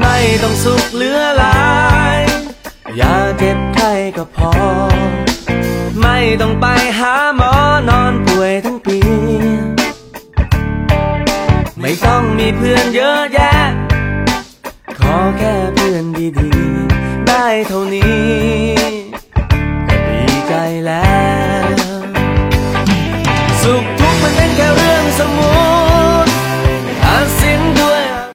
ไม่ต้องสุขเหลือหลาย อย่าเจ็บไข้ก็พอ ไม่ต้องไปหาหมอนอนป่วยทั้งปี ไม่ต้องมีเพื่อนเยอะแยะ ขอแค่เพื่อนดีๆ ได้เท่านี้ก็ดีใจแล้ว สุขทุกข์มันเป็นแค่